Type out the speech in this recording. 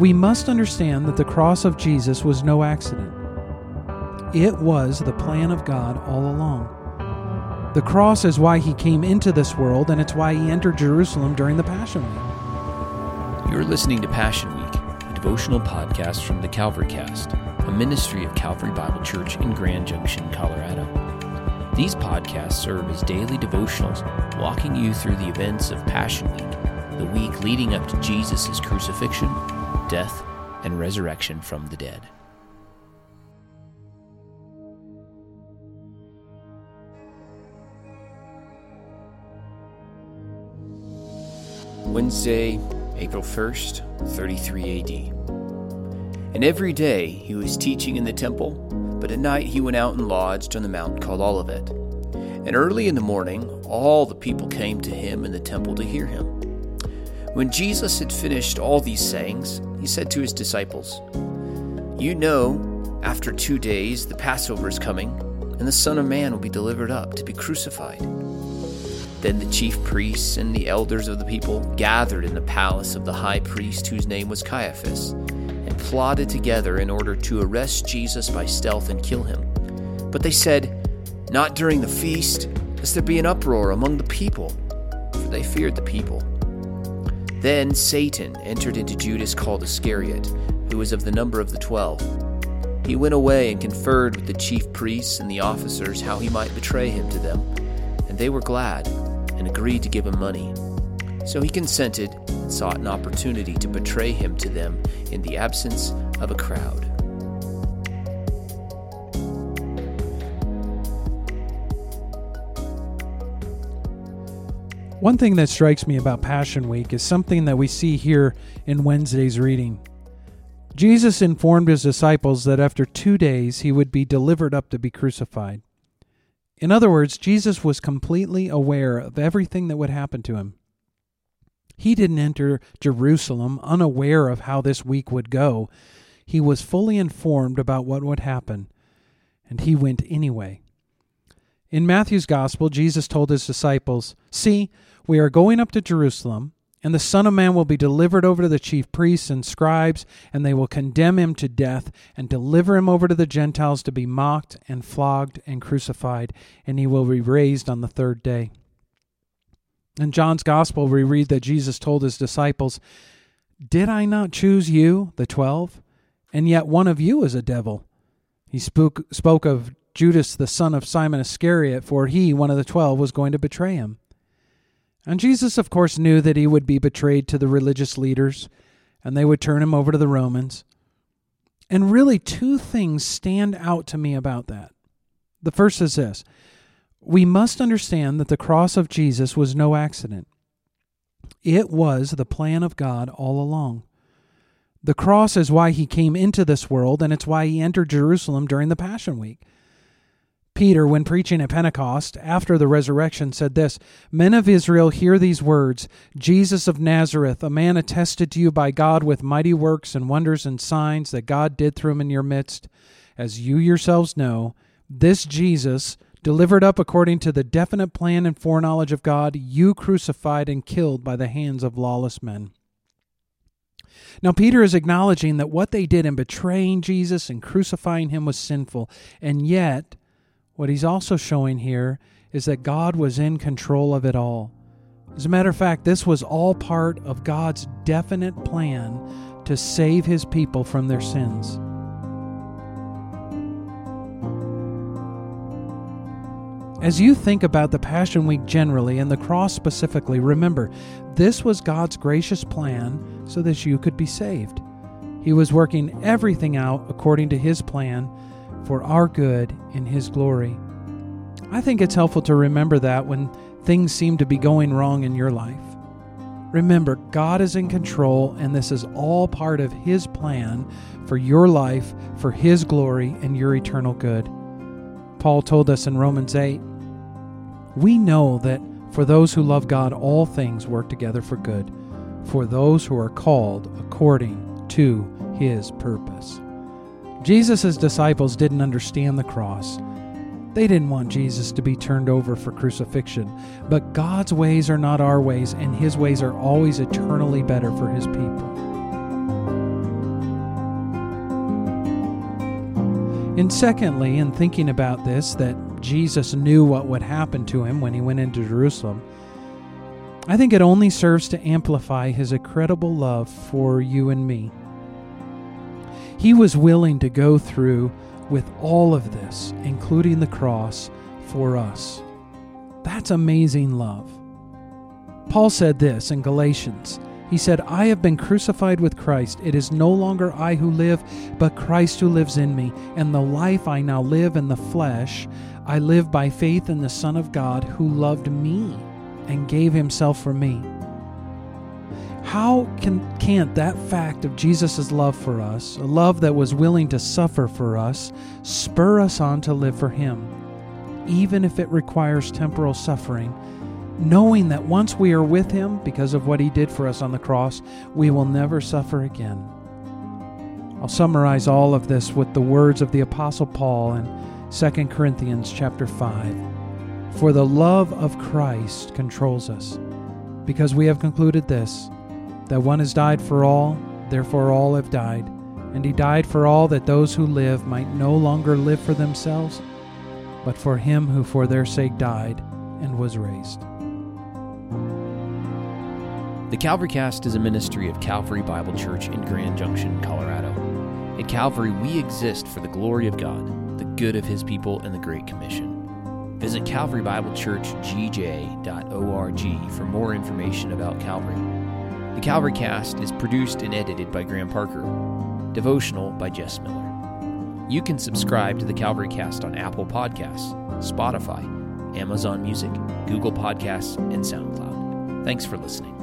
We must understand that the cross of Jesus was no accident. It was the plan of God all along. The cross is why he came into this world, and it's why he entered Jerusalem during the Passion Week. You're listening to Passion Week, a devotional podcast from the Calvary Cast, a ministry of Calvary Bible Church in Grand Junction, Colorado. These podcasts serve as daily devotionals, walking you through the events of Passion Week, the week leading up to Jesus' crucifixion, death, and resurrection from the dead. Wednesday, April 1st, 33 AD. And every day he was teaching in the temple, but at night he went out and lodged on the mountain called Olivet. And early in the morning, all the people came to him in the temple to hear him. When Jesus had finished all these sayings, he said to his disciples, You know, after two days the Passover is coming, and the Son of Man will be delivered up to be crucified. Then the chief priests and the elders of the people gathered in the palace of the high priest, whose name was Caiaphas, and plotted together in order to arrest Jesus by stealth and kill him. But they said, Not during the feast, lest there be an uproar among the people, for they feared the people. Then Satan entered into Judas called Iscariot, who was of the number of the twelve. He went away and conferred with the chief priests and the officers how he might betray him to them, and they were glad and agreed to give him money. So he consented and sought an opportunity to betray him to them in the absence of a crowd. One thing that strikes me about Passion Week is something that we see here in Wednesday's reading. Jesus informed his disciples that after two days he would be delivered up to be crucified. In other words, Jesus was completely aware of everything that would happen to him. He didn't enter Jerusalem unaware of how this week would go. He was fully informed about what would happen, and he went anyway. In Matthew's Gospel, Jesus told his disciples, See, we are going up to Jerusalem, and the Son of Man will be delivered over to the chief priests and scribes, and they will condemn him to death, and deliver him over to the Gentiles to be mocked, and flogged, and crucified, and he will be raised on the third day. In John's Gospel, we read that Jesus told his disciples, Did I not choose you, the twelve? And yet one of you is a devil. He spoke, spoke of Judas, the son of Simon Iscariot, for he, one of the twelve, was going to betray him. And Jesus, of course, knew that he would be betrayed to the religious leaders and they would turn him over to the Romans. And really, two things stand out to me about that. The first is this we must understand that the cross of Jesus was no accident, it was the plan of God all along. The cross is why he came into this world, and it's why he entered Jerusalem during the Passion Week. Peter, when preaching at Pentecost after the resurrection, said this Men of Israel, hear these words Jesus of Nazareth, a man attested to you by God with mighty works and wonders and signs that God did through him in your midst. As you yourselves know, this Jesus, delivered up according to the definite plan and foreknowledge of God, you crucified and killed by the hands of lawless men. Now, Peter is acknowledging that what they did in betraying Jesus and crucifying him was sinful, and yet what he's also showing here is that God was in control of it all. As a matter of fact, this was all part of God's definite plan to save his people from their sins. As you think about the Passion Week generally and the cross specifically, remember, this was God's gracious plan so that you could be saved. He was working everything out according to his plan for our good in His glory. I think it's helpful to remember that when things seem to be going wrong in your life. Remember, God is in control, and this is all part of His plan for your life, for His glory, and your eternal good. Paul told us in Romans 8 We know that for those who love God, all things work together for good, for those who are called according to His purpose. Jesus' disciples didn't understand the cross. They didn't want Jesus to be turned over for crucifixion. But God's ways are not our ways, and His ways are always eternally better for His people. And secondly, in thinking about this, that Jesus knew what would happen to him when he went into Jerusalem, I think it only serves to amplify his incredible love for you and me. He was willing to go through with all of this, including the cross, for us. That's amazing love. Paul said this in Galatians. He said, I have been crucified with Christ. It is no longer I who live, but Christ who lives in me. And the life I now live in the flesh, I live by faith in the Son of God who loved me and gave himself for me. How can, can't that fact of Jesus' love for us, a love that was willing to suffer for us, spur us on to live for Him, even if it requires temporal suffering, knowing that once we are with Him because of what He did for us on the cross, we will never suffer again? I'll summarize all of this with the words of the Apostle Paul in 2 Corinthians chapter 5. For the love of Christ controls us, because we have concluded this that one has died for all, therefore all have died. And he died for all that those who live might no longer live for themselves, but for him who for their sake died and was raised. The Calvary Cast is a ministry of Calvary Bible Church in Grand Junction, Colorado. At Calvary, we exist for the glory of God, the good of His people, and the Great Commission. Visit calvarybiblechurchgj.org for more information about Calvary. The Calvary Cast is produced and edited by Graham Parker. Devotional by Jess Miller. You can subscribe to the Calvary Cast on Apple Podcasts, Spotify, Amazon Music, Google Podcasts, and SoundCloud. Thanks for listening.